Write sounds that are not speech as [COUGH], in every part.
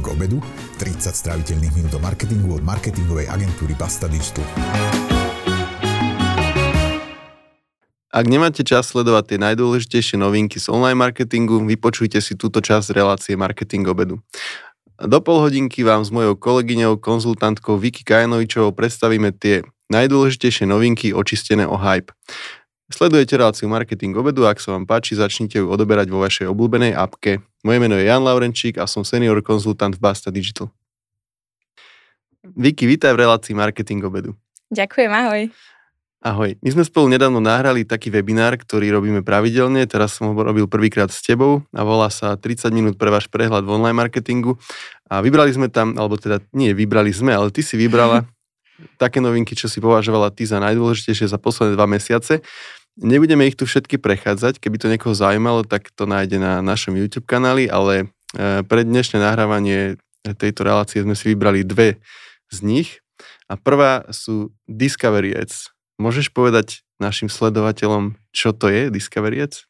Marketing obedu, 30 stráviteľných minút o marketingu od marketingovej agentúry Basta Digital. Ak nemáte čas sledovať tie najdôležitejšie novinky z online marketingu, vypočujte si túto časť relácie Marketing obedu. Do pol vám s mojou kolegyňou, konzultantkou Vicky Kajanovičovou predstavíme tie najdôležitejšie novinky očistené o hype. Sledujete reláciu Marketing obedu, ak sa vám páči, začnite ju odoberať vo vašej obľúbenej apke. Moje meno je Jan Laurenčík a som senior konzultant v Basta Digital. Vicky, vítaj v relácii Marketing obedu. Ďakujem, ahoj. Ahoj. My sme spolu nedávno nahrali taký webinár, ktorý robíme pravidelne. Teraz som ho robil prvýkrát s tebou a volá sa 30 minút pre váš prehľad v online marketingu. A vybrali sme tam, alebo teda nie vybrali sme, ale ty si vybrala [LAUGHS] také novinky, čo si považovala ty za najdôležitejšie za posledné dva mesiace. Nebudeme ich tu všetky prechádzať, keby to niekoho zaujímalo, tak to nájde na našom YouTube kanáli, ale e, pre dnešné nahrávanie tejto relácie sme si vybrali dve z nich. A prvá sú Discovery Ads. Môžeš povedať našim sledovateľom, čo to je Discovery Ads?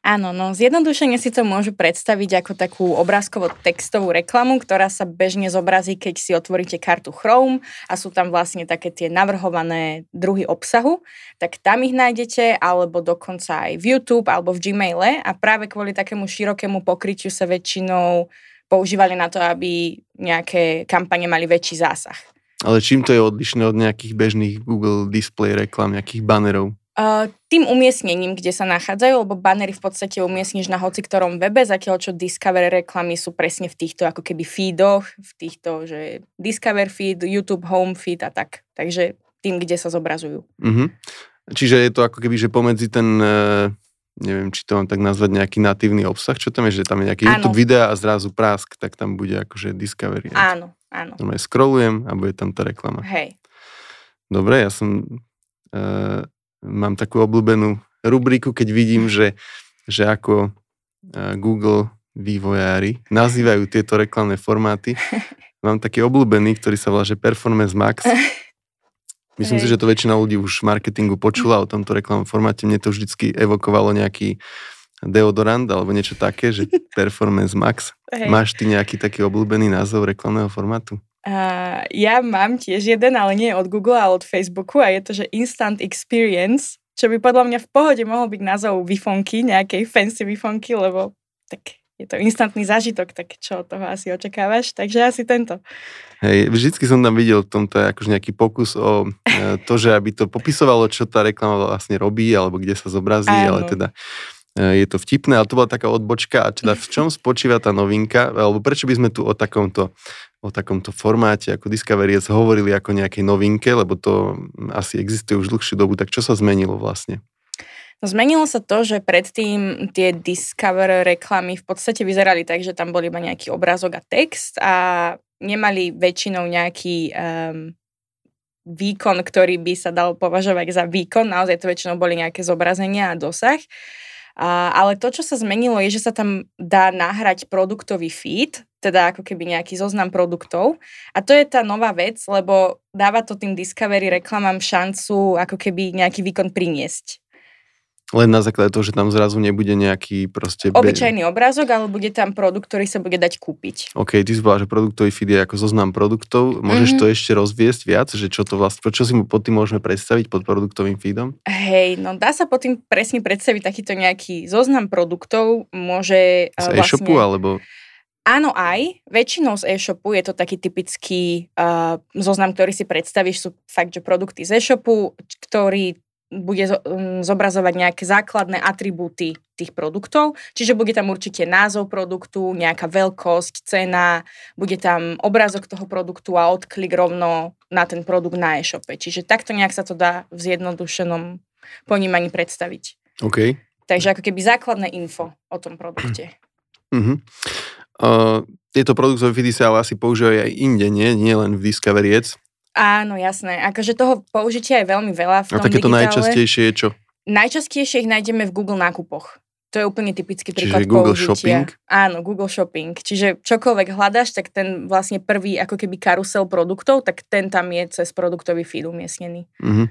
Áno, no zjednodušene si to môžu predstaviť ako takú obrázkovo-textovú reklamu, ktorá sa bežne zobrazí, keď si otvoríte kartu Chrome a sú tam vlastne také tie navrhované druhy obsahu, tak tam ich nájdete, alebo dokonca aj v YouTube alebo v Gmaile a práve kvôli takému širokému pokrytiu sa väčšinou používali na to, aby nejaké kampane mali väčší zásah. Ale čím to je odlišné od nejakých bežných Google display reklam, nejakých bannerov? Uh, tým umiestnením, kde sa nachádzajú, lebo banery v podstate umiestniš na hoci ktorom webe, zatiaľ čo Discover reklamy sú presne v týchto ako keby feedoch, v týchto, že Discover feed, YouTube home feed a tak. Takže tým, kde sa zobrazujú. Uh-huh. Čiže je to ako keby, že pomedzi ten, uh, neviem, či to mám tak nazvať nejaký natívny obsah, čo tam je, že tam je nejaký áno. YouTube videa a zrazu prásk, tak tam bude akože Discovery. Áno, áno. Normálne scrollujem a bude tam tá reklama. Hej. Dobre, ja som... Uh, mám takú obľúbenú rubriku, keď vidím, že, že ako Google vývojári nazývajú tieto reklamné formáty. [LAUGHS] Mám taký obľúbený, ktorý sa volá, že Performance Max. [LAUGHS] Myslím Hej. si, že to väčšina ľudí už v marketingu počula o tomto reklamnom formáte. Mne to vždycky evokovalo nejaký deodorant alebo niečo také, že [LAUGHS] Performance Max. Hej. Máš ty nejaký taký obľúbený názov reklamného formátu? Uh, ja mám tiež jeden, ale nie od Google, ale od Facebooku a je to, že Instant Experience, čo by podľa mňa v pohode mohol byť názov vifonky, nejakej fancy vifonky, lebo tak je to instantný zážitok, tak čo od toho asi očakávaš, takže asi tento. Hej, vždycky som tam videl v tomto akože nejaký pokus o e, to, že aby to popisovalo, čo tá reklama vlastne robí, alebo kde sa zobrazí, Áno. ale teda je to vtipné, ale to bola taká odbočka. A teda v čom spočíva tá novinka, alebo prečo by sme tu o takomto o takomto formáte ako Discovery hovorili ako nejakej novinke, lebo to asi existuje už dlhšiu dobu, tak čo sa zmenilo vlastne? No, zmenilo sa to, že predtým tie Discover reklamy v podstate vyzerali tak, že tam bol iba nejaký obrázok a text a nemali väčšinou nejaký um, výkon, ktorý by sa dal považovať za výkon. Naozaj to väčšinou boli nejaké zobrazenia a dosah. Ale to, čo sa zmenilo, je, že sa tam dá nahrať produktový feed, teda ako keby nejaký zoznam produktov. A to je tá nová vec, lebo dáva to tým Discovery reklamám šancu ako keby nejaký výkon priniesť. Len na základe toho, že tam zrazu nebude nejaký proste... Obyčajný obrázok, ale bude tam produkt, ktorý sa bude dať kúpiť. OK, ty si že produktový feed je ako zoznam produktov. Môžeš mm-hmm. to ešte rozviesť viac, že čo to vlastne, čo si pod tým môžeme predstaviť pod produktovým feedom? Hej, no dá sa pod tým presne predstaviť takýto nejaký zoznam produktov. Môže Z vlastne... e-shopu alebo... Áno aj, väčšinou z e-shopu je to taký typický uh, zoznam, ktorý si predstavíš, sú fakt, že produkty z e-shopu, ktorý bude um, zobrazovať nejaké základné atribúty tých produktov, čiže bude tam určite názov produktu, nejaká veľkosť, cena, bude tam obrázok toho produktu a odklik rovno na ten produkt na e-shope. Čiže takto nejak sa to dá v zjednodušenom ponímaní predstaviť. OK. Takže ako keby základné info o tom produkte. Uh-huh. [CLEARS THROAT] Uh, tieto produktové feedy sa ale asi používajú aj inde, nie? Nie len v Discovery Ads. Áno, jasné. Akože toho použitia je veľmi veľa v tom A takéto digitále. najčastejšie je čo? Najčastejšie ich nájdeme v Google nákupoch. To je úplne typický príklad Čiže Google použitia. Shopping? Áno, Google Shopping. Čiže čokoľvek hľadaš, tak ten vlastne prvý ako keby karusel produktov, tak ten tam je cez produktový feed umiestnený. Uh-huh.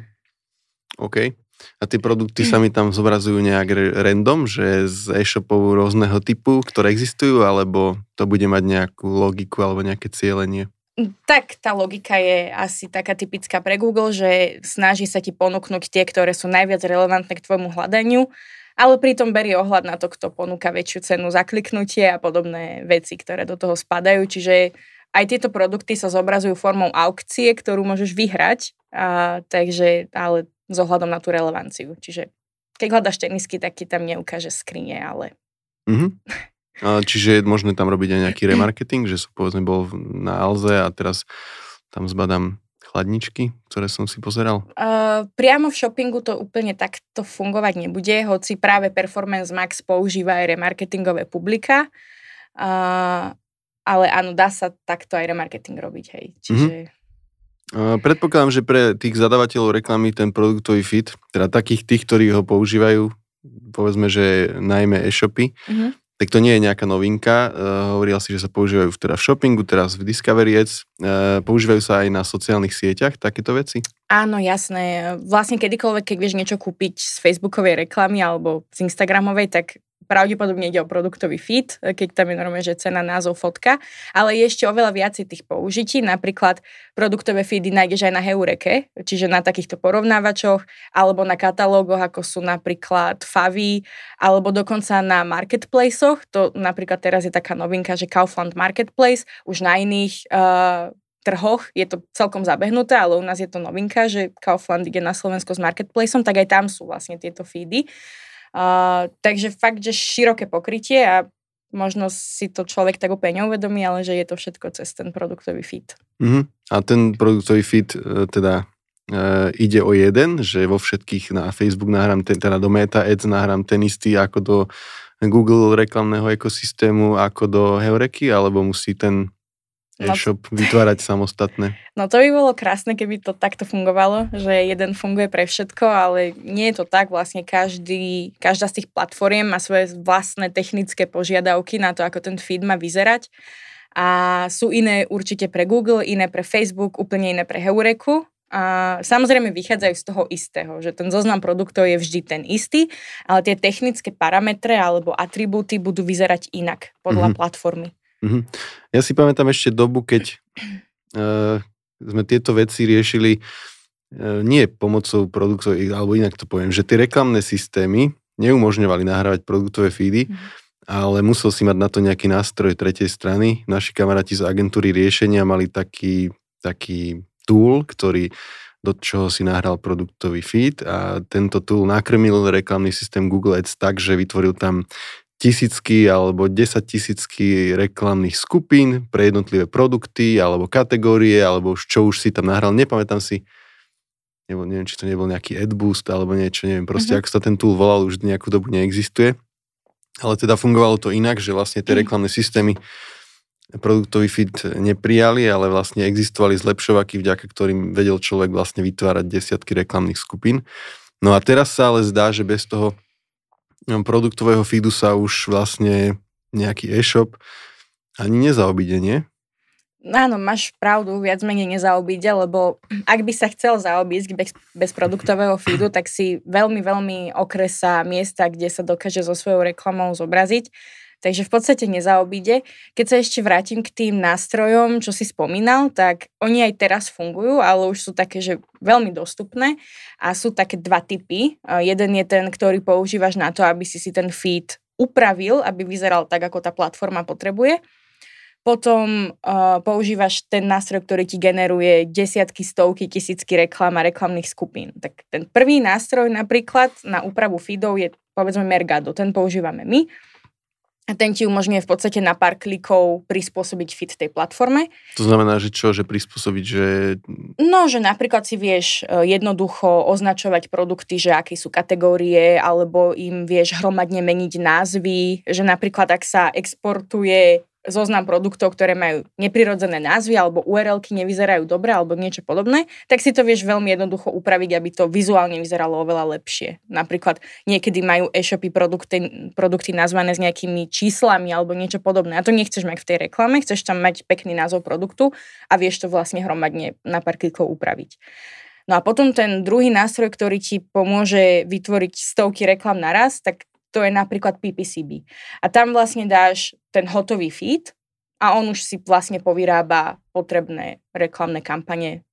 OK. A tie produkty sa mi tam zobrazujú nejak random, že z e-shopov rôzneho typu, ktoré existujú, alebo to bude mať nejakú logiku alebo nejaké cieľenie? Tak tá logika je asi taká typická pre Google, že snaží sa ti ponúknuť tie, ktoré sú najviac relevantné k tvojmu hľadaniu, ale pritom berie ohľad na to, kto ponúka väčšiu cenu za kliknutie a podobné veci, ktoré do toho spadajú. Čiže aj tieto produkty sa zobrazujú formou aukcie, ktorú môžeš vyhrať, a, takže, ale s ohľadom na tú relevanciu. Čiže keď hľadaš tenisky, tak ti tam neukáže skrine, ale... Mm-hmm. [LAUGHS] Čiže je možné tam robiť aj nejaký [CLEARS THROAT] remarketing, že som povedzme bol na Alze a teraz tam zbadám chladničky, ktoré som si pozeral? Uh, priamo v shoppingu to úplne takto fungovať nebude, hoci práve Performance Max používa aj remarketingové publika. Uh, ale áno, dá sa takto aj remarketing robiť, hej. Čiže... Mm-hmm. Predpokladám, že pre tých zadavateľov reklamy ten produktový fit, teda takých tých, ktorí ho používajú, povedzme, že najmä e-shopy, mm-hmm. Tak to nie je nejaká novinka. Uh, hovorila si, že sa používajú teda v shoppingu, teraz v Discovery Ads. Uh, používajú sa aj na sociálnych sieťach takéto veci? Áno, jasné. Vlastne kedykoľvek, keď vieš niečo kúpiť z Facebookovej reklamy alebo z Instagramovej, tak pravdepodobne ide o produktový feed, keď tam je normálne, že cena, názov, fotka, ale je ešte oveľa viacej tých použití. Napríklad produktové feedy nájdeš aj na Heureke, čiže na takýchto porovnávačoch, alebo na katalógoch, ako sú napríklad Favy, alebo dokonca na marketplaceoch. To napríklad teraz je taká novinka, že Kaufland Marketplace, už na iných uh, trhoch je to celkom zabehnuté, ale u nás je to novinka, že Kaufland ide na Slovensko s marketplaceom, tak aj tam sú vlastne tieto feedy. Takže fakt, že široké pokrytie a možno si to človek tak úplne neuvedomí, ale že je to všetko cez ten produktový feed. Uh-huh. A ten produktový feed e, teda e, ide o jeden, že vo všetkých na Facebook nahrám, ten, teda do Meta Ads nahrám ten istý ako do Google reklamného ekosystému, ako do Heureky, alebo musí ten e-shop vytvárať samostatné. No to by bolo krásne, keby to takto fungovalo, že jeden funguje pre všetko, ale nie je to tak. Vlastne každý, každá z tých platform má svoje vlastné technické požiadavky na to, ako ten feed má vyzerať. A sú iné určite pre Google, iné pre Facebook, úplne iné pre Heureku. A samozrejme vychádzajú z toho istého, že ten zoznam produktov je vždy ten istý, ale tie technické parametre alebo atribúty budú vyzerať inak podľa mm-hmm. platformy. Mm-hmm. Ja si pamätám ešte dobu, keď uh, sme tieto veci riešili uh, nie pomocou produktov, alebo inak to poviem, že tie reklamné systémy neumožňovali nahrávať produktové feedy, mm-hmm. ale musel si mať na to nejaký nástroj tretej strany. Naši kamaráti z agentúry riešenia mali taký, taký tool, ktorý do čoho si nahral produktový feed a tento tool nakrmil reklamný systém Google Ads tak, že vytvoril tam tisícky alebo 10 tisícky reklamných skupín pre jednotlivé produkty alebo kategórie, alebo čo už si tam nahral, nepamätám si, nebo, neviem, či to nebol nejaký AdBoost alebo niečo, neviem, proste uh-huh. ako sa ten tool volal, už nejakú dobu neexistuje. Ale teda fungovalo to inak, že vlastne tie mhm. reklamné systémy produktový feed neprijali, ale vlastne existovali zlepšovaky, vďaka ktorým vedel človek vlastne vytvárať desiatky reklamných skupín. No a teraz sa ale zdá, že bez toho produktového feedu sa už vlastne nejaký e-shop ani nezaobíde, nie? Áno, máš pravdu, viac menej nezaobíde, lebo ak by sa chcel zaobísť bez, bez produktového feedu, tak si veľmi, veľmi okresa miesta, kde sa dokáže so svojou reklamou zobraziť takže v podstate nezaobíde. Keď sa ešte vrátim k tým nástrojom, čo si spomínal, tak oni aj teraz fungujú, ale už sú také, že veľmi dostupné a sú také dva typy. Jeden je ten, ktorý používaš na to, aby si si ten feed upravil, aby vyzeral tak, ako tá platforma potrebuje. Potom uh, používaš ten nástroj, ktorý ti generuje desiatky, stovky, tisícky reklam a reklamných skupín. Tak ten prvý nástroj napríklad na úpravu feedov je povedzme Mergado. Ten používame my. A ten ti umožňuje v podstate na pár klikov prispôsobiť fit tej platforme. To znamená, že čo, že prispôsobiť, že... No, že napríklad si vieš e, jednoducho označovať produkty, že aké sú kategórie, alebo im vieš hromadne meniť názvy, že napríklad ak sa exportuje zoznam produktov, ktoré majú neprirodzené názvy alebo URLky nevyzerajú dobre alebo niečo podobné, tak si to vieš veľmi jednoducho upraviť, aby to vizuálne vyzeralo oveľa lepšie. Napríklad niekedy majú e-shopy produkty, produkty nazvané s nejakými číslami alebo niečo podobné. A to nechceš mať v tej reklame, chceš tam mať pekný názov produktu a vieš to vlastne hromadne na pár klikov upraviť. No a potom ten druhý nástroj, ktorý ti pomôže vytvoriť stovky reklam naraz, tak to je napríklad PPCB. A tam vlastne dáš ten hotový feed a on už si vlastne povyrába potrebné reklamné kampane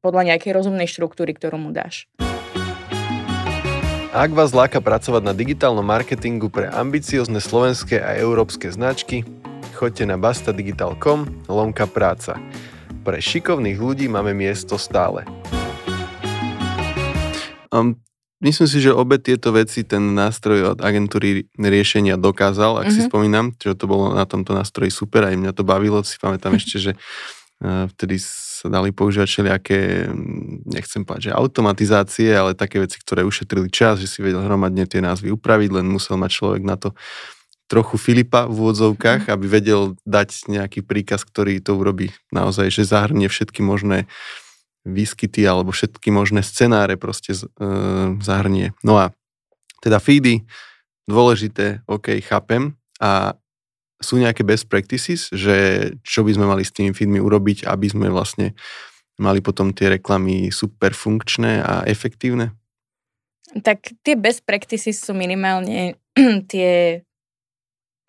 podľa nejakej rozumnej štruktúry, ktorú mu dáš. Ak vás láka pracovať na digitálnom marketingu pre ambiciozne slovenské a európske značky, choďte na bastadigital.com lomka práca. Pre šikovných ľudí máme miesto stále. Um, myslím si, že obe tieto veci ten nástroj od agentúry riešenia dokázal, ak mm-hmm. si mhm. spomínam, že to bolo na tomto nástroji super, aj mňa to bavilo, si pamätám ešte, že uh, vtedy sa dali používať všelijaké, nechcem povedať, že automatizácie, ale také veci, ktoré ušetrili čas, že si vedel hromadne tie názvy upraviť, len musel mať človek na to trochu Filipa v úvodzovkách, mhm. aby vedel dať nejaký príkaz, ktorý to urobí naozaj, že zahrnie všetky možné výskyty alebo všetky možné scenáre proste e, zahrnie. No a teda feedy, dôležité, OK, chápem. A sú nejaké best practices, že čo by sme mali s tými feedmi urobiť, aby sme vlastne mali potom tie reklamy super funkčné a efektívne? Tak tie best practices sú minimálne [CLEARS THROAT] tie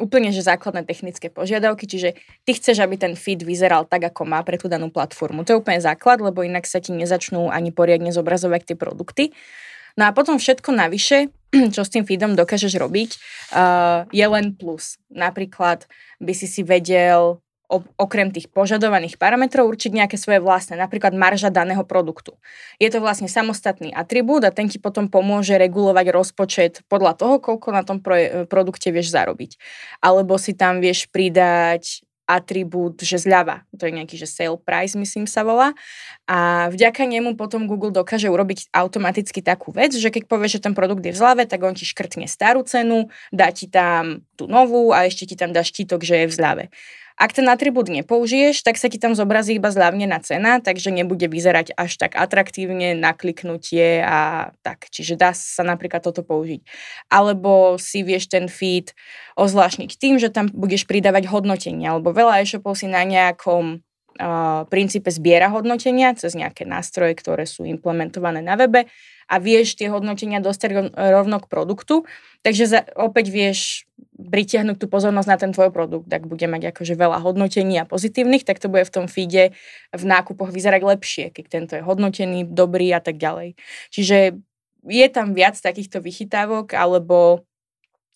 úplne že základné technické požiadavky, čiže ty chceš, aby ten feed vyzeral tak, ako má pre tú danú platformu. To je úplne základ, lebo inak sa ti nezačnú ani poriadne zobrazovať tie produkty. No a potom všetko navyše, [CLEARS THROAT] čo s tým feedom dokážeš robiť, uh, je len plus. Napríklad by si si vedel okrem tých požadovaných parametrov určiť nejaké svoje vlastné, napríklad marža daného produktu. Je to vlastne samostatný atribút a ten ti potom pomôže regulovať rozpočet podľa toho, koľko na tom produkte vieš zarobiť. Alebo si tam vieš pridať atribút, že zľava, to je nejaký, že sale price, myslím sa volá. A vďaka nemu potom Google dokáže urobiť automaticky takú vec, že keď povie, že ten produkt je v zľave, tak on ti škrtne starú cenu, dá ti tam tú novú a ešte ti tam dá štítok, že je v zľave. Ak ten atribút nepoužiješ, tak sa ti tam zobrazí iba zľavnená cena, takže nebude vyzerať až tak atraktívne na kliknutie a tak. Čiže dá sa napríklad toto použiť. Alebo si vieš ten feed ozvláštniť tým, že tam budeš pridávať hodnotenia, alebo veľa e-shopov si na nejakom princípe zbiera hodnotenia cez nejaké nástroje, ktoré sú implementované na webe a vieš tie hodnotenia dostať rovno k produktu. Takže za, opäť vieš pritiahnuť tú pozornosť na ten tvoj produkt, tak bude mať akože veľa hodnotení a pozitívnych, tak to bude v tom feede v nákupoch vyzerať lepšie, keď tento je hodnotený, dobrý a tak ďalej. Čiže je tam viac takýchto vychytávok, alebo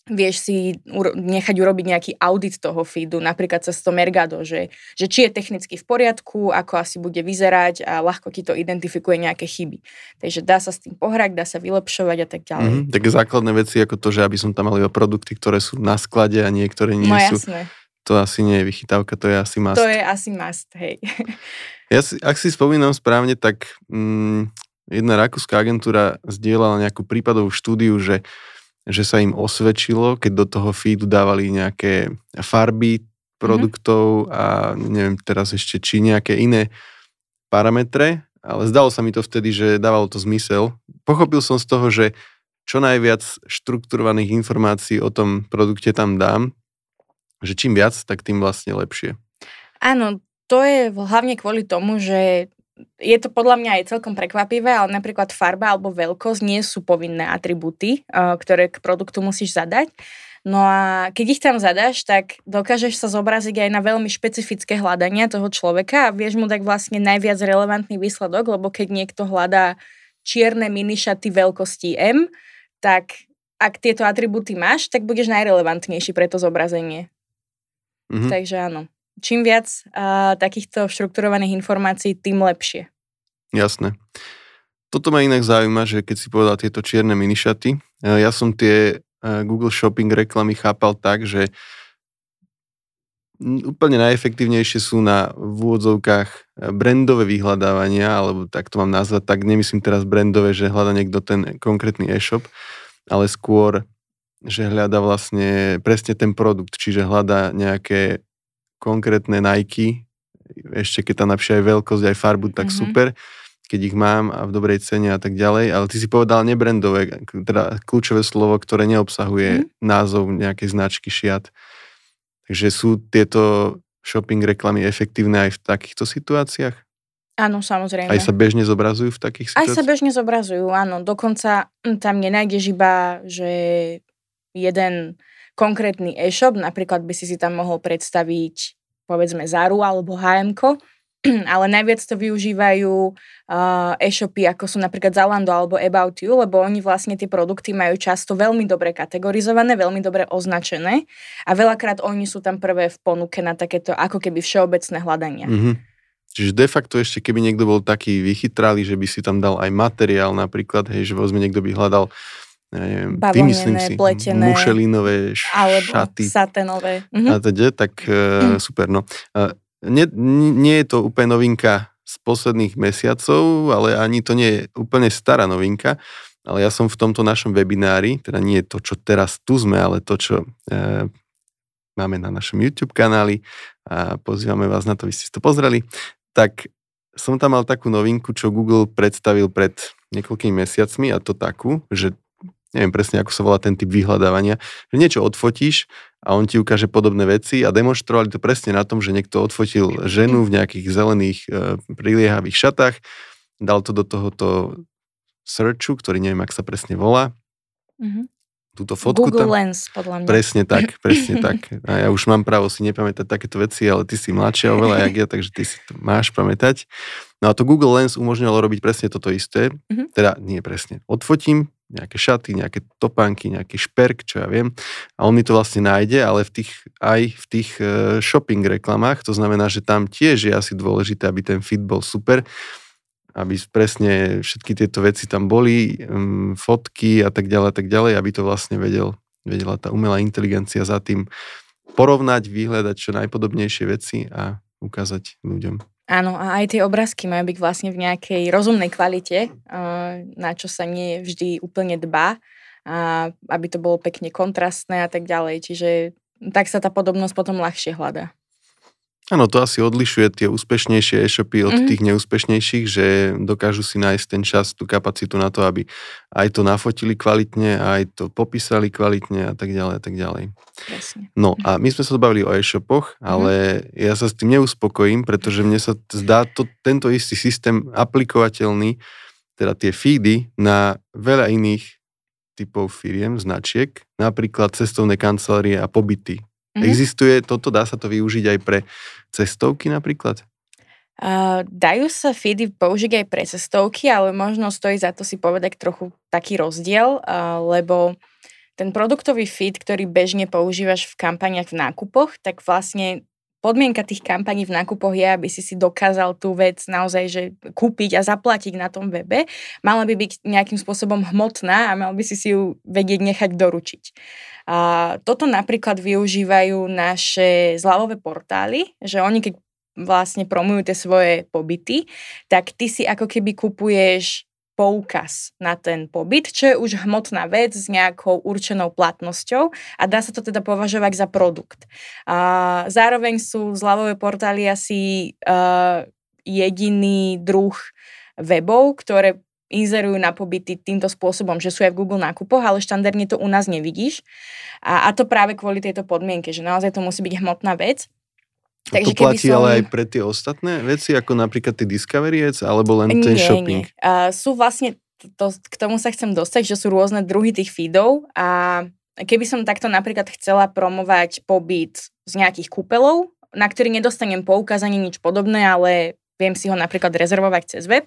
vieš si nechať urobiť nejaký audit toho feedu, napríklad cez to Mergado, že, že či je technicky v poriadku, ako asi bude vyzerať a ľahko ti to identifikuje nejaké chyby. Takže dá sa s tým pohrať, dá sa vylepšovať a tak ďalej. Mm-hmm, také základné veci ako to, že aby som tam mal iba produkty, ktoré sú na sklade a niektoré nie no, sú. Jasné. To asi nie je vychytávka, to je asi must. To je asi must, hej. [LAUGHS] Ja si, ak si spomínam správne, tak mm, jedna rakúska agentúra zdieľala nejakú prípadovú štúdiu, že že sa im osvedčilo, keď do toho feedu dávali nejaké farby produktov mm-hmm. a neviem teraz ešte či nejaké iné parametre, ale zdalo sa mi to vtedy, že dávalo to zmysel. Pochopil som z toho, že čo najviac štrukturovaných informácií o tom produkte tam dám, že čím viac, tak tým vlastne lepšie. Áno, to je hlavne kvôli tomu, že je to podľa mňa aj celkom prekvapivé, ale napríklad farba alebo veľkosť nie sú povinné atribúty, ktoré k produktu musíš zadať. No a keď ich tam zadaš, tak dokážeš sa zobraziť aj na veľmi špecifické hľadania toho človeka a vieš mu tak vlastne najviac relevantný výsledok, lebo keď niekto hľadá čierne minišaty veľkosti M, tak ak tieto atribúty máš, tak budeš najrelevantnejší pre to zobrazenie. Mm-hmm. Takže áno čím viac uh, takýchto štrukturovaných informácií, tým lepšie. Jasné. Toto ma inak zaujíma, že keď si povedal tieto čierne minišaty, uh, ja som tie uh, Google Shopping reklamy chápal tak, že úplne najefektívnejšie sú na v e, brandové vyhľadávania, alebo tak to mám nazvať, tak nemyslím teraz brandové, že hľada niekto ten konkrétny e-shop, ale skôr, že hľada vlastne presne ten produkt, čiže hľada nejaké konkrétne Nike, ešte keď tam napíše aj veľkosť, aj farbu, tak mm-hmm. super, keď ich mám a v dobrej cene a tak ďalej, ale ty si povedal nebrandové, teda kľúčové slovo, ktoré neobsahuje mm-hmm. názov nejakej značky šiat. Takže sú tieto shopping reklamy efektívne aj v takýchto situáciách? Áno, samozrejme. Aj sa bežne zobrazujú v takých Aj situáciách? sa bežne zobrazujú, áno. Dokonca tam nenájdeš iba, že jeden konkrétny e-shop, napríklad by si si tam mohol predstaviť povedzme Zaru alebo hm [CLEARS THROAT] ale najviac to využívajú e-shopy, ako sú napríklad Zalando alebo About You, lebo oni vlastne tie produkty majú často veľmi dobre kategorizované, veľmi dobre označené a veľakrát oni sú tam prvé v ponuke na takéto ako keby všeobecné hľadania. Mhm. Čiže de facto ešte, keby niekto bol taký vychytralý, že by si tam dal aj materiál napríklad, hej, že vezme niekto by hľadal ja neviem, vymyslím si, pletené, mušelinové š- alebo šaty saténové. a teda, tak e, super, no. E, nie, nie je to úplne novinka z posledných mesiacov, ale ani to nie je úplne stará novinka, ale ja som v tomto našom webinári, teda nie to, čo teraz tu sme, ale to, čo e, máme na našom YouTube kanáli a pozývame vás na to, vy ste si to pozreli, tak som tam mal takú novinku, čo Google predstavil pred niekoľkými mesiacmi a to takú, že neviem presne, ako sa volá ten typ vyhľadávania, že niečo odfotíš a on ti ukáže podobné veci a demonstrovali to presne na tom, že niekto odfotil ženu v nejakých zelených e, priliehavých šatách, dal to do tohoto searchu, ktorý neviem, ak sa presne volá, Mm-hmm. túto fotku Google tam. Lens, podľa mňa. Presne tak, [LAUGHS] presne tak. A ja už mám právo si nepamätať takéto veci, ale ty si mladšia oveľa, jak ja, takže ty si to máš pamätať. No a to Google Lens umožňovalo robiť presne toto isté, Mhm. teda nie presne. Odfotím nejaké šaty, nejaké topánky, nejaký šperk, čo ja viem, a on mi to vlastne nájde, ale v tých, aj v tých e, shopping reklamách, to znamená, že tam tiež je asi dôležité, aby ten fit bol super, aby presne všetky tieto veci tam boli, um, fotky a tak ďalej, a tak ďalej, aby to vlastne vedel, vedela tá umelá inteligencia za tým porovnať, vyhľadať čo najpodobnejšie veci a ukázať ľuďom. Áno, a aj tie obrázky majú byť vlastne v nejakej rozumnej kvalite, eh, na čo sa nie vždy úplne dbá, a aby to bolo pekne kontrastné a tak ďalej. Čiže tak sa tá podobnosť potom ľahšie hľadá. Áno, to asi odlišuje tie úspešnejšie e-shopy od Mhm. tých neúspešnejších, že dokážu si nájsť ten čas, tú kapacitu na to, aby aj to nafotili kvalitne, aj to popísali kvalitne a tak ďalej a tak ďalej. Presne. No a my sme sa bavili o e-shopoch, ale ja sa s tým neuspokojím, pretože mne sa zdá to, tento istý systém aplikovateľný, teda tie feedy na veľa iných typov firiem, značiek, napríklad cestovné kancelárie a pobyty. Mhm. Existuje toto, dá sa to využiť aj pre cestovky napríklad? Uh, dajú sa feedy použiť aj pre cestovky, ale možno stojí za to si povedať trochu taký rozdiel, uh, lebo ten produktový feed, ktorý bežne používaš v kampaniach v nákupoch, tak vlastne podmienka tých kampaní v nákupoch je, aby si si dokázal tú vec naozaj že kúpiť a zaplatiť na tom webe. Mala by byť nejakým spôsobom hmotná a mal by si si ju vedieť nechať doručiť. A toto napríklad využívajú naše zľavové portály, že oni keď vlastne promujú tie svoje pobyty, tak ty si ako keby kupuješ poukaz na ten pobyt, čo je už hmotná vec s nejakou určenou platnosťou a dá sa to teda považovať za produkt. A zároveň sú zľavové portály asi uh, jediný druh webov, ktoré inzerujú na pobyty týmto spôsobom, že sú aj v Google nákupoch, ale štandardne to u nás nevidíš. A, a to práve kvôli tejto podmienke, že naozaj to musí byť hmotná vec. A to platí som... ale aj pre tie ostatné veci, ako napríklad tie Discovery Ads, alebo len ten nie, shopping? Nie. Uh, sú vlastne, to, k tomu sa chcem dostať, že sú rôzne druhy tých feedov a keby som takto napríklad chcela promovať pobyt z nejakých kúpelov, na ktorý nedostanem poukázanie nič podobné, ale viem si ho napríklad rezervovať cez web,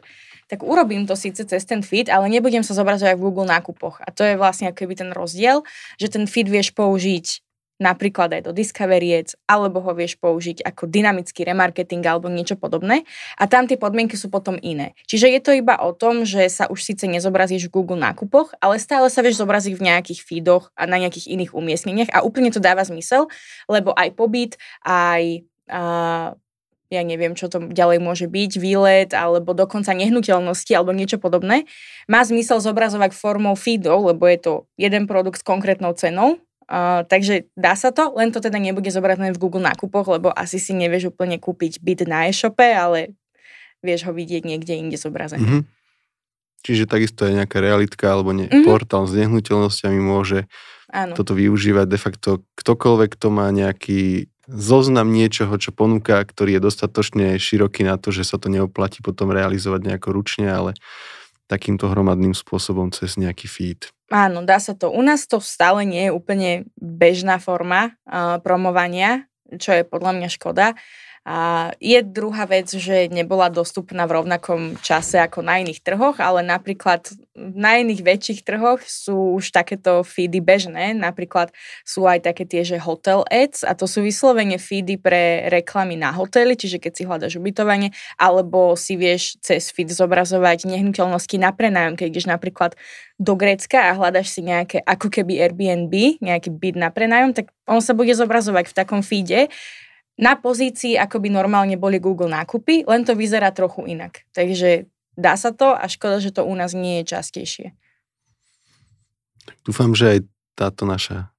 tak urobím to síce cez ten feed, ale nebudem sa zobrazovať v Google nákupoch. A to je vlastne akoby ten rozdiel, že ten feed vieš použiť napríklad aj do Discovery alebo ho vieš použiť ako dynamický remarketing alebo niečo podobné. A tam tie podmienky sú potom iné. Čiže je to iba o tom, že sa už síce nezobrazíš v Google nákupoch, ale stále sa vieš zobraziť v nejakých feedoch a na nejakých iných umiestneniach a úplne to dáva zmysel, lebo aj pobyt, aj uh, ja neviem, čo to ďalej môže byť, výlet alebo dokonca nehnuteľnosti alebo niečo podobné, má zmysel zobrazovať formou feedov, lebo je to jeden produkt s konkrétnou cenou, Uh, takže dá sa to, len to teda nebude zobrazené v Google nákupoch, lebo asi si nevieš úplne kúpiť byt na e-shope, ale vieš ho vidieť niekde inde zobrazený. Mm-hmm. Čiže takisto je nejaká realitka alebo ne, Mhm. portál s nehnuteľnosťami môže Áno. toto využívať de facto ktokoľvek, kto má nejaký zoznam niečoho, čo ponúka, ktorý je dostatočne široký na to, že sa to neoplatí potom realizovať nejako ručne, ale takýmto hromadným spôsobom cez nejaký feed. Áno, dá sa to. U nás to stále nie je úplne bežná forma uh, promovania, čo je podľa mňa škoda. A je druhá vec, že nebola dostupná v rovnakom čase ako na iných trhoch, ale napríklad na iných väčších trhoch sú už takéto feedy bežné. Napríklad sú aj také tie, že hotel ads a to sú vyslovene feedy pre reklamy na hotely, čiže keď si hľadaš ubytovanie, alebo si vieš cez feed zobrazovať nehnuteľnosti na prenájom, keď ideš napríklad do Grécka a hľadaš si nejaké ako keby Airbnb, nejaký byt na prenájom, tak on sa bude zobrazovať v takom feede na pozícii, ako by normálne boli Google nákupy, len to vyzerá trochu inak. Takže dá sa to a škoda, že to u nás nie je častejšie. Dúfam, že aj táto naša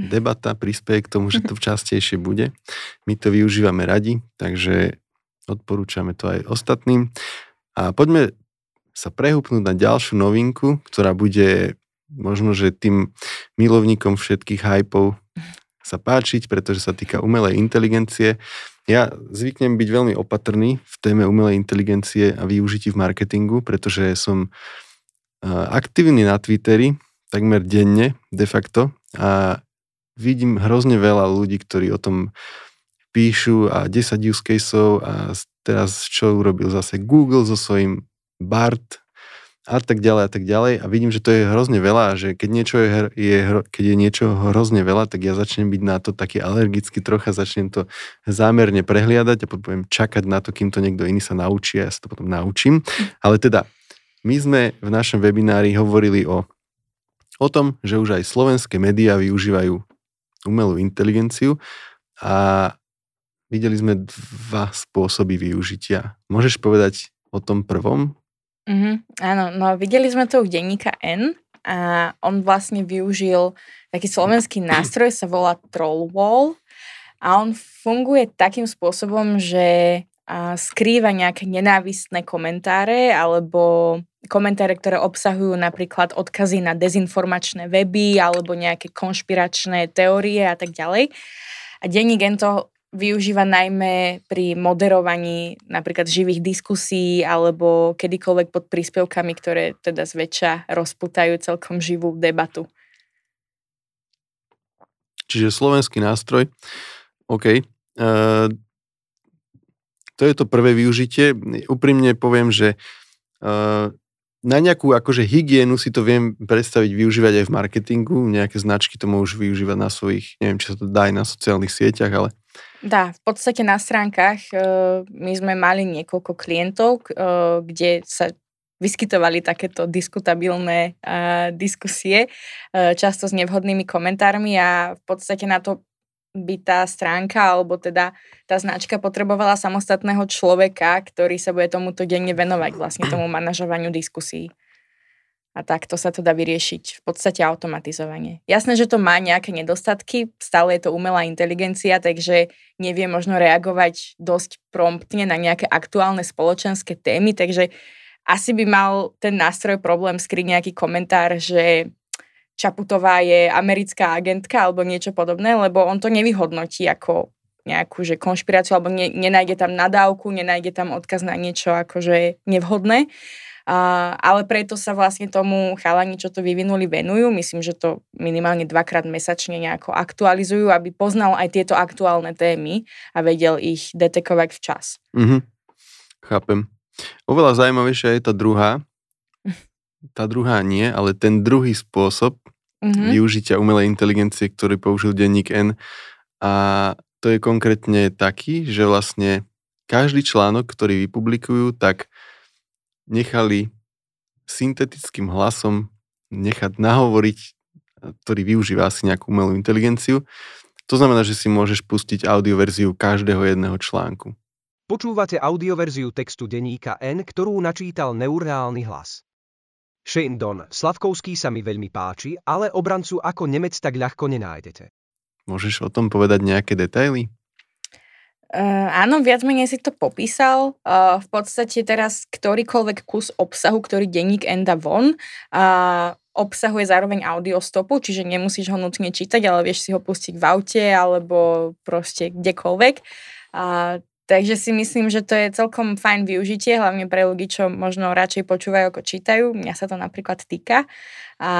debata prispieje k tomu, že to [LAUGHS] častejšie bude. My to využívame radi, takže odporúčame to aj ostatným. A poďme sa prehúpnúť na ďalšiu novinku, ktorá bude možno, že tým milovníkom všetkých hypov sa páčiť, pretože sa týka umelej inteligencie. Ja zvyknem byť veľmi opatrný v téme umelej inteligencie a využití v marketingu, pretože som aktívny na Twitteri takmer denne de facto a vidím hrozne veľa ľudí, ktorí o tom píšu a 10 use caseov a teraz čo urobil zase Google so svojím BART a tak ďalej a tak ďalej a vidím, že to je hrozne veľa a že keď niečo je, je, keď je niečo hrozne veľa, tak ja začnem byť na to taký alergický trocha, začnem to zámerne prehliadať a potom čakať na to, kým to niekto iný sa naučí a ja sa to potom naučím. Ale teda, my sme v našom webinári hovorili o, o tom, že už aj slovenské médiá využívajú umelú inteligenciu a videli sme dva spôsoby využitia. Môžeš povedať o tom prvom, Mm-hmm, áno, no videli sme to u denníka N a on vlastne využil taký slovenský nástroj, sa volá Trollwall a on funguje takým spôsobom, že skrýva nejaké nenávistné komentáre alebo komentáre, ktoré obsahujú napríklad odkazy na dezinformačné weby alebo nejaké konšpiračné teórie a tak ďalej. A denník to využíva najmä pri moderovaní napríklad živých diskusí alebo kedykoľvek pod príspevkami, ktoré teda zväčša rozputajú celkom živú debatu. Čiže slovenský nástroj. OK. Uh, to je to prvé využitie. Úprimne poviem, že uh, na nejakú akože hygienu si to viem predstaviť využívať aj v marketingu. Nejaké značky to môžu využívať na svojich, neviem, či sa to dá aj na sociálnych sieťach, ale Dá, v podstate na stránkach e, my sme mali niekoľko klientov, e, kde sa vyskytovali takéto diskutabilné e, diskusie, často s nevhodnými komentármi a v podstate na to by tá stránka alebo teda tá značka potrebovala samostatného človeka, ktorý sa bude tomuto denne venovať, vlastne tomu manažovaniu diskusí a takto sa to dá vyriešiť v podstate automatizovanie. Jasné, že to má nejaké nedostatky, stále je to umelá inteligencia, takže nevie možno reagovať dosť promptne na nejaké aktuálne spoločenské témy, takže asi by mal ten nástroj problém skryť nejaký komentár, že Čaputová je americká agentka alebo niečo podobné, lebo on to nevyhodnotí ako nejakú že konšpiráciu alebo ne, nenájde tam nadávku, nenájde tam odkaz na niečo akože nevhodné. A, ale preto sa vlastne tomu chalani, čo to vyvinuli, venujú. Myslím, že to minimálne dvakrát mesačne nejako aktualizujú, aby poznal aj tieto aktuálne témy a vedel ich detekovať včas. Mm-hmm. Chápem. Oveľa zaujímavejšia je tá druhá. [LAUGHS] Tá druhá nie, ale ten druhý spôsob mm-hmm. využitia umelej inteligencie, ktorý použil denník N. A to je konkrétne taký, že vlastne každý článok, ktorý vypublikujú, tak nechali syntetickým hlasom nechať nahovoriť, ktorý využíva asi nejakú umelú inteligenciu. To znamená, že si môžeš pustiť audioverziu každého jedného článku. Počúvate audioverziu textu denníka N, ktorú načítal neurálny hlas. Shane Don, Slavkovský sa mi veľmi páči, ale obrancu ako Nemec tak ľahko nenájdete. Môžeš o tom povedať nejaké detaily? Uh, áno, viac menej si to popísal. Uh, v podstate teraz ktorýkoľvek kus obsahu, ktorý denník enda von, uh, obsahuje zároveň audiostopu, čiže nemusíš ho nutne čítať, ale vieš si ho pustiť v aute alebo proste kdekoľvek. A, takže si myslím, že to je celkom fajn využitie, hlavne pre ľudí, čo možno radšej počúvajú ako čítajú. Mňa sa to napríklad týka. A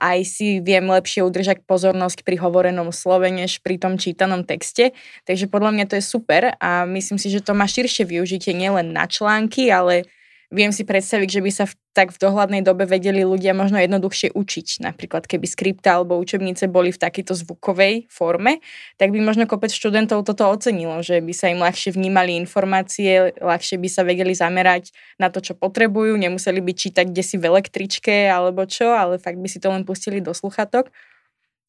aj si viem lepšie udržať pozornosť pri hovorenom slove, než pri tom čítanom texte. Takže podľa mňa to je super a myslím si, že to má širšie využitie nielen na články, ale viem si predstaviť, že by sa v, tak v dohľadnej dobe vedeli ľudia možno jednoduchšie učiť. Napríklad keby skripta alebo učebnice boli v takejto zvukovej forme, tak by možno kopec študentov toto ocenilo, že by sa im ľahšie vnímali informácie, ľahšie by sa vedeli zamerať na to, čo potrebujú, nemuseli by čítať kde si v električke alebo čo, ale fakt by si to len pustili do sluchatok.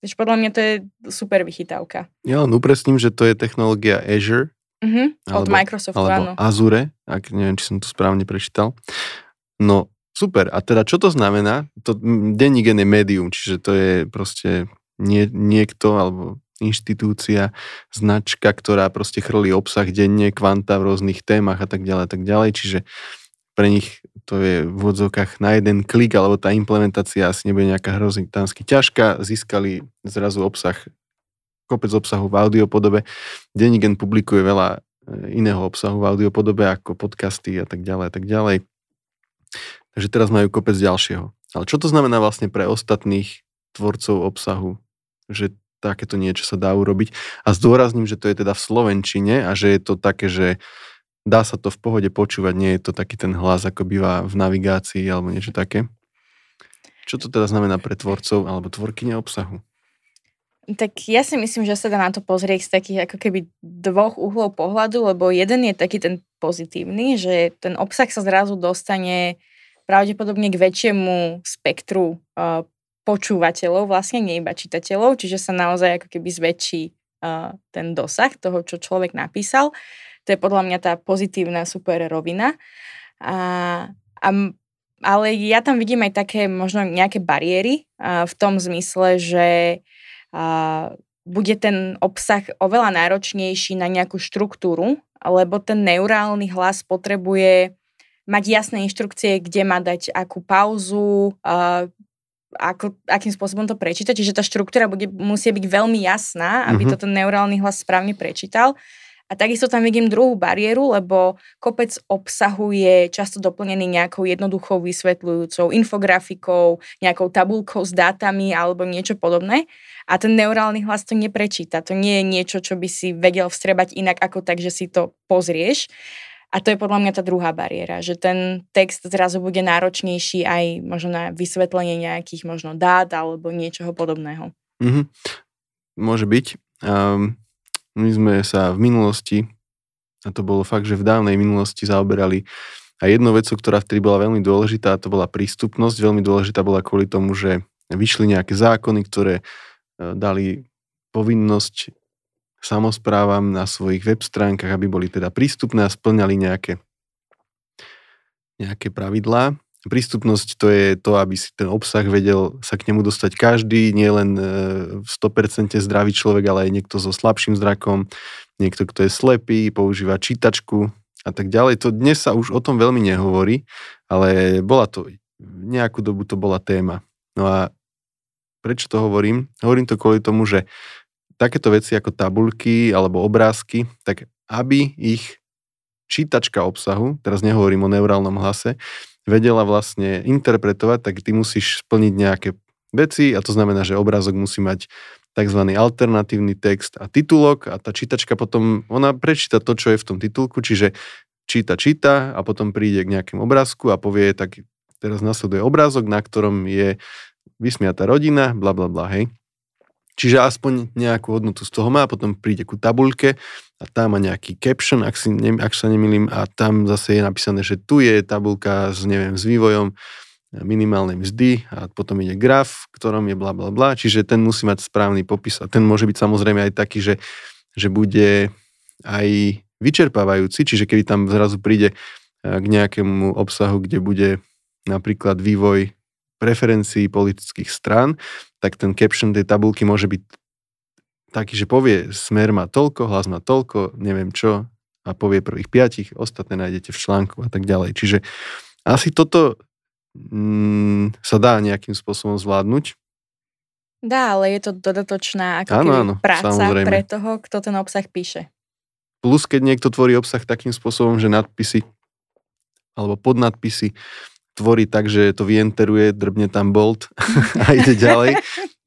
Takže podľa mňa to je super vychytávka. Ja len upresním, že to je technológia Azure, Uh-huh, od Microsoftu, alebo áno. Azure, ak neviem, či som to správne prečítal. No, super. A teda čo to znamená? To, denník je médium, čiže to je proste nie, niekto alebo inštitúcia, značka, ktorá proste chrlí obsah denne, kvanta v rôznych témach a tak ďalej, a tak ďalej. Čiže pre nich to je v odzokách na jeden klik, alebo tá implementácia asi nebude nejaká hrozitánsky ťažká. Získali zrazu obsah kopec obsahu v audiopodobe. Denigen publikuje veľa e, iného obsahu v audiopodobe ako podcasty a tak ďalej a tak ďalej. Takže teraz majú kopec ďalšieho. Ale čo to znamená vlastne pre ostatných tvorcov obsahu, že takéto niečo sa dá urobiť. A zdôrazním, že to je teda v Slovenčine a že je to také, že dá sa to v pohode počúvať, nie je to taký ten hlas, ako býva v navigácii alebo niečo také. Čo to teda znamená pre tvorcov alebo tvorkyne obsahu? Tak ja si myslím, že sa dá na to pozrieť z takých ako keby dvoch uhlov pohľadu, lebo jeden je taký ten pozitívny, že ten obsah sa zrazu dostane pravdepodobne k väčšiemu spektru uh, počúvateľov, vlastne nie iba čitateľov, čiže sa naozaj ako keby zväčší uh, ten dosah toho, čo človek napísal. To je podľa mňa tá pozitívna super rovina. A, a, ale ja tam vidím aj také možno nejaké bariéry v tom zmysle, že bude ten obsah oveľa náročnejší na nejakú štruktúru, lebo ten neurálny hlas potrebuje mať jasné inštrukcie, kde má dať akú pauzu, ako, akým spôsobom to prečítať. Čiže tá štruktúra bude, musí byť veľmi jasná, aby mm-hmm. to ten neurálny hlas správne prečítal. A takisto tam vidím druhú bariéru, lebo kopec obsahu je často doplnený nejakou jednoduchou vysvetľujúcou infografikou, nejakou tabulkou s dátami alebo niečo podobné. A ten neurálny hlas to neprečíta. To nie je niečo, čo by si vedel vstrebať inak ako tak, že si to pozrieš. A to je podľa mňa tá druhá bariéra, že ten text zrazu bude náročnejší aj možno na vysvetlenie nejakých možno dát alebo niečoho podobného. Mm-hmm. Môže byť. Um, my sme sa v minulosti, a to bolo fakt, že v dávnej minulosti zaoberali a jednou vecou, ktorá vtedy bola veľmi dôležitá, to bola prístupnosť. Veľmi dôležitá bola kvôli tomu, že vyšli nejaké zákony, ktoré e, dali povinnosť samozprávam na svojich web stránkach, aby boli teda prístupné a splňali nejaké, nejaké pravidlá. Prístupnosť to je to, aby si ten obsah vedel sa k nemu dostať každý, nielen e, v 100% zdravý človek, ale aj niekto so slabším zrakom, niekto, kto je slepý, používa čítačku a tak ďalej. To dnes sa už o tom veľmi nehovorí, ale bola to, nejakú dobu to bola téma. No a prečo to hovorím? Hovorím to kvôli tomu, že takéto veci ako tabulky alebo obrázky, tak aby ich čítačka obsahu, teraz nehovorím o neurálnom hlase, vedela vlastne interpretovať, tak ty musíš splniť nejaké veci a to znamená, že obrázok musí mať tzv. alternatívny text a titulok a tá čítačka potom, ona prečíta to, čo je v tom titulku, čiže číta, číta a potom príde k nejakému obrázku a povie, tak teraz nasleduje obrázok, na ktorom je vysmiatá rodina, bla bla bla, hej. Čiže aspoň nejakú hodnotu z toho má, potom príde ku tabuľke a tam má nejaký caption, ak, si, ne, ak sa nemýlim, a tam zase je napísané, že tu je tabulka s, neviem, s vývojom minimálnej mzdy a potom ide graf, ktorom je bla bla bla, čiže ten musí mať správny popis a ten môže byť samozrejme aj taký, že, že bude aj vyčerpávajúci, čiže keby tam zrazu príde eh, k nejakému obsahu, kde bude napríklad vývoj preferencií politických strán, tak ten caption tej tabulky môže byť taký, že povie smer má toľko, hlas má toľko, neviem čo, a povie prvých piatich, ostatné nájdete v článku a tak ďalej. Čiže asi toto mm, sa dá nejakým spôsobom zvládnuť. Dá, ale je to dodatočná ako Áno, áno, práca samozrejme. pre toho, kto ten obsah píše. Plus, keď niekto tvorí obsah takým spôsobom, že nadpisy alebo podnadpisy tvorí tak, že to vienteruje, drbne tam bolt [LAUGHS] a ide ďalej,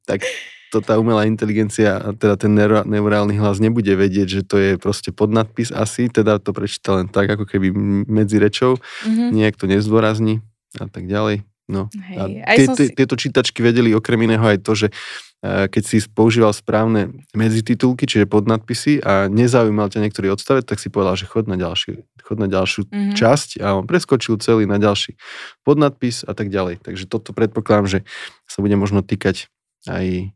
tak to tá umelá inteligencia, teda ten neurálny hlas nebude vedieť, že to je proste podnadpis asi, teda to prečíta len tak, ako keby medzi rečou, Mhm. nejak to nezdôrazní a tak ďalej. No. Hej, A tie, si- tieto čítačky vedeli okrem iného aj to, že eh, keď si používal správne medzititulky, čiže podnadpisy a nezaujímal ťa niektorý odstavec, tak si povedal, že chod na, ďalší, chod na ďalšiu Mhm. časť a on preskočil celý na ďalší podnadpis a tak ďalej. Takže toto predpokladám, že sa bude možno týkať aj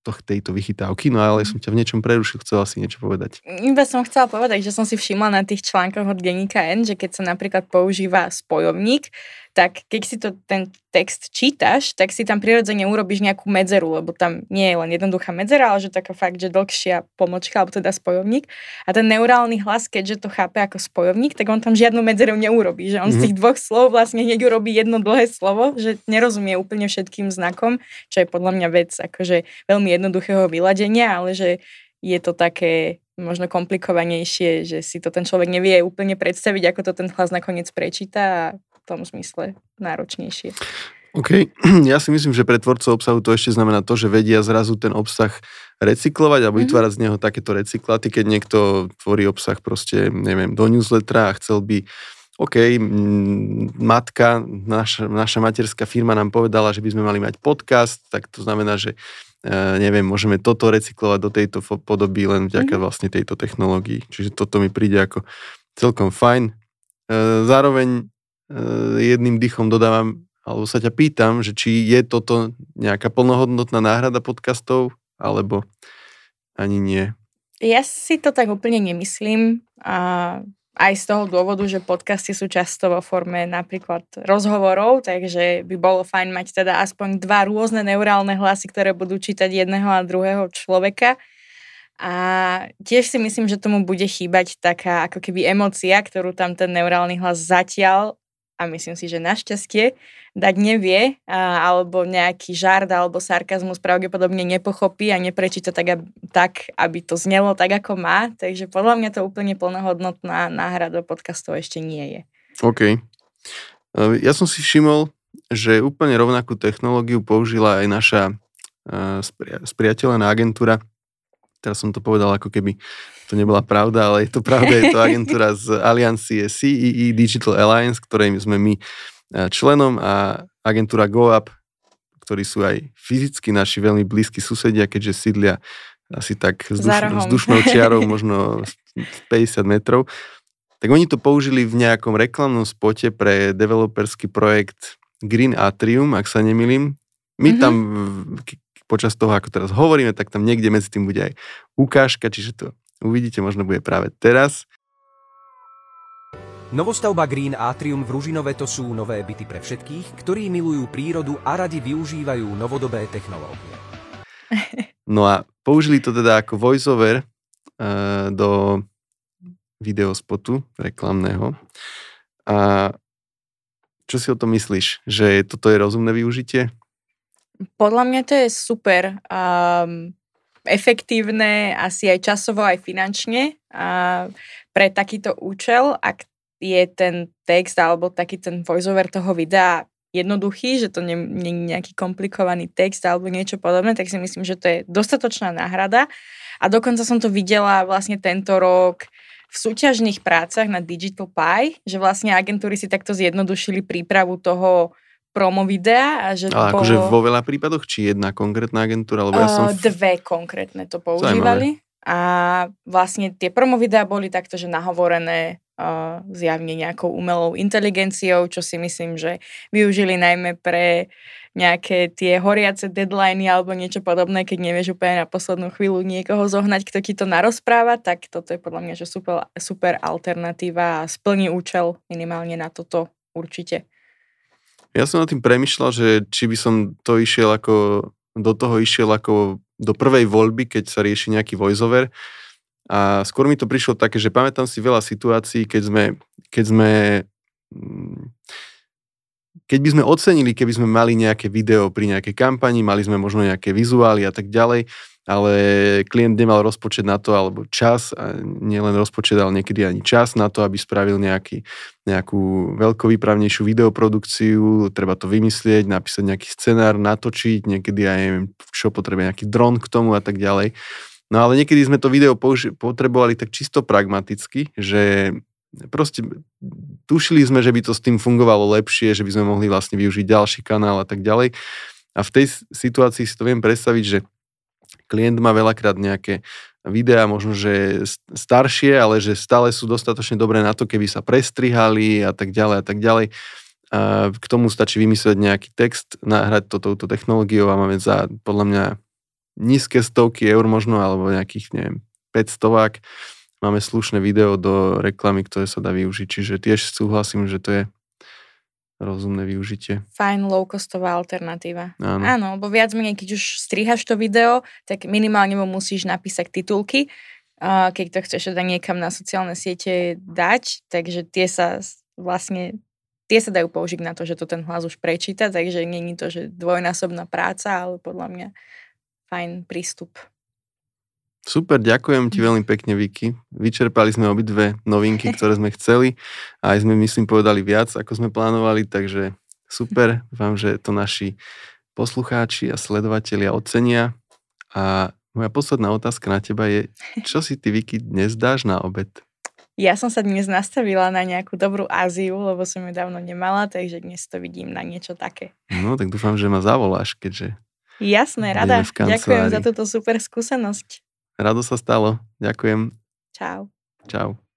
to, tejto vychytávky, no ale som ťa v niečom prerušil, chcela si niečo povedať. Iba som chcela povedať, že som si všimla na tých článkoch od denníka N, že keď sa napríklad používa spojovník, tak keď si to ten text čítaš, tak si tam prirodzene urobíš nejakú medzeru, lebo tam nie je len jednoduchá medzera, ale že taká fakt, že dlhšia pomočka, alebo teda spojovník. A ten neurálny hlas, keďže to chápe ako spojovník, tak on tam žiadnu medzeru neurobí, že on z tých dvoch slov vlastne hneď urobí jedno dlhé slovo, že nerozumie úplne všetkým znakom, čo je podľa mňa vec akože veľmi jednoduchého vyladenia, ale že je to také možno komplikovanejšie, že si to ten človek nevie úplne predstaviť, ako to ten hlas nakoniec prečíta a tom zmysle náročnejšie. OK, [CLEARS THROAT] ja si myslím, že pre tvorcov obsahu to ešte znamená to, že vedia zrazu ten obsah recyklovať alebo Mhm. vytvárať z neho takéto recyklaty, keď niekto tvorí obsah proste, neviem, do newslettera a chcel by OK, matka, naša, naša materská firma nám povedala, že by sme mali mať podcast, tak to znamená, že e, neviem, môžeme toto recyklovať do tejto podoby len vďaka Mhm. vlastne tejto technológii. Čiže toto mi príde ako celkom fajn. E, Zároveň jedným dýchom dodávam, alebo sa ťa pýtam, že či je toto nejaká plnohodnotná náhrada podcastov, alebo ani nie. Ja si to tak úplne nemyslím. A aj z toho dôvodu, že podcasty sú často vo forme napríklad rozhovorov, takže by bolo fajn mať teda aspoň dva rôzne neurálne hlasy, ktoré budú čítať jedného a druhého človeka. A tiež si myslím, že tomu bude chýbať taká ako keby emocia, ktorú tam ten neurálny hlas zatiaľ a myslím si, že našťastie dať nevie, a, alebo nejaký žart alebo sarkazmus pravdepodobne nepochopí a neprečíta tak, tak, aby to znelo tak, ako má. Takže podľa mňa to úplne plnohodnotná náhrada podcastov ešte nie je. OK. E, Ja som si všimol, že úplne rovnakú technológiu použila aj naša e, spria- spriateľená agentúra. Teraz som to povedal, ako keby to nebola pravda, ale je to pravda, je to [LAUGHS] agentúra z aliancie CEE Digital Alliance, ktorej sme my e, členom a agentúra GoUp, ktorí sú aj fyzicky naši veľmi blízki susedia, keďže sídlia asi tak Za vzduš- rohom. vzdušnou čiarou, [LAUGHS] možno 50 metrov. Tak oni to použili v nejakom reklamnom spote pre developerský projekt Green Atrium, ak sa nemýlim. My Mhm. tam počas toho, ako teraz hovoríme, tak tam niekde medzi tým bude aj ukážka, čiže to uvidíte, možno bude práve teraz. Novostavba Green Atrium v Ružinove to sú nové byty pre všetkých, ktorí milujú prírodu a radi využívajú novodobé technológie. [LAUGHS] No a použili to teda ako voiceover uh, do videospotu reklamného. A čo si o tom myslíš? Že toto je rozumné využitie? Podľa mňa to je super um, efektívne, asi aj časovo, aj finančne a pre takýto účel, ak je ten text alebo taký ten voiceover toho videa jednoduchý, že to nie je nejaký komplikovaný text alebo niečo podobné, tak si myslím, že to je dostatočná náhrada. A dokonca som to videla vlastne tento rok v súťažných prácach na Digital Pie, že vlastne agentúry si takto zjednodušili prípravu toho promo videa a že Ale bolo... akože vo veľa prípadoch, či jedna konkrétna agentúra? Lebo ja som... Uh, dve konkrétne to používali. A vlastne tie promo videá boli takto, že nahovorené uh, zjavne nejakou umelou inteligenciou, čo si myslím, že využili najmä pre nejaké tie horiace deadliny alebo niečo podobné, keď nevieš úplne na poslednú chvíľu niekoho zohnať, kto ti to narozpráva, tak toto je podľa mňa že super, super alternatíva a splní účel minimálne na toto určite. Ja som nad tým premyšľal, že či by som to išiel ako, do toho išiel ako do prvej voľby, keď sa rieši nejaký voiceover. A skôr mi to prišlo také, že pamätám si veľa situácií, keď sme, keď sme mm, keď by sme ocenili, keby sme mali nejaké video pri nejakej kampani, mali sme možno nejaké vizuály a tak ďalej, ale klient nemal rozpočet na to, alebo čas, a nielen rozpočet, ale niekedy ani čas na to, aby spravil nejaký, nejakú veľkovýpravnejšiu videoprodukciu, treba to vymyslieť, napísať nejaký scenár, natočiť, niekedy aj neviem, čo potrebuje, nejaký dron k tomu a tak ďalej. No ale niekedy sme to video použi- potrebovali tak čisto pragmaticky, že proste tušili sme, že by to s tým fungovalo lepšie, že by sme mohli vlastne využiť ďalší kanál a tak ďalej. A v tej situácii si to viem predstaviť, že klient má veľakrát nejaké videá, možno, že staršie, ale že stále sú dostatočne dobré na to, keby sa prestrihali a tak ďalej a tak ďalej. K tomu stačí vymyslieť nejaký text, nahrať to touto technológiou a máme za podľa mňa nízke stovky eur možno, alebo nejakých, neviem, 500 máme slušné video do reklamy, ktoré sa dá využiť. Čiže tiež súhlasím, že to je rozumné využitie. Fajn low-costová alternatíva. Áno. Áno, lebo viac menej, keď už strihaš to video, tak minimálne mu musíš napísať titulky, keď to chceš teda niekam na sociálne siete dať, takže tie sa vlastne tie sa dajú použiť na to, že to ten hlas už prečíta, takže není to, že dvojnásobná práca, ale podľa mňa fajn prístup. Super, ďakujem ti veľmi pekne, Vicky. Vyčerpali sme obidve novinky, [LAUGHS] ktoré sme chceli. A aj sme, myslím, povedali viac, ako sme plánovali, takže super. Dúfam, že to naši poslucháči a sledovatelia ocenia. A moja posledná otázka na teba je, čo si ty, Vicky, dnes dáš na obed? Ja som sa dnes nastavila na nejakú dobrú Áziu, lebo som ju dávno nemala, takže dnes to vidím na niečo také. No, tak dúfam, že ma zavoláš, keďže... Jasné, rada. Ďakujem za túto super skúsenosť. Rado sa stalo. Ďakujem. Čau. Čau.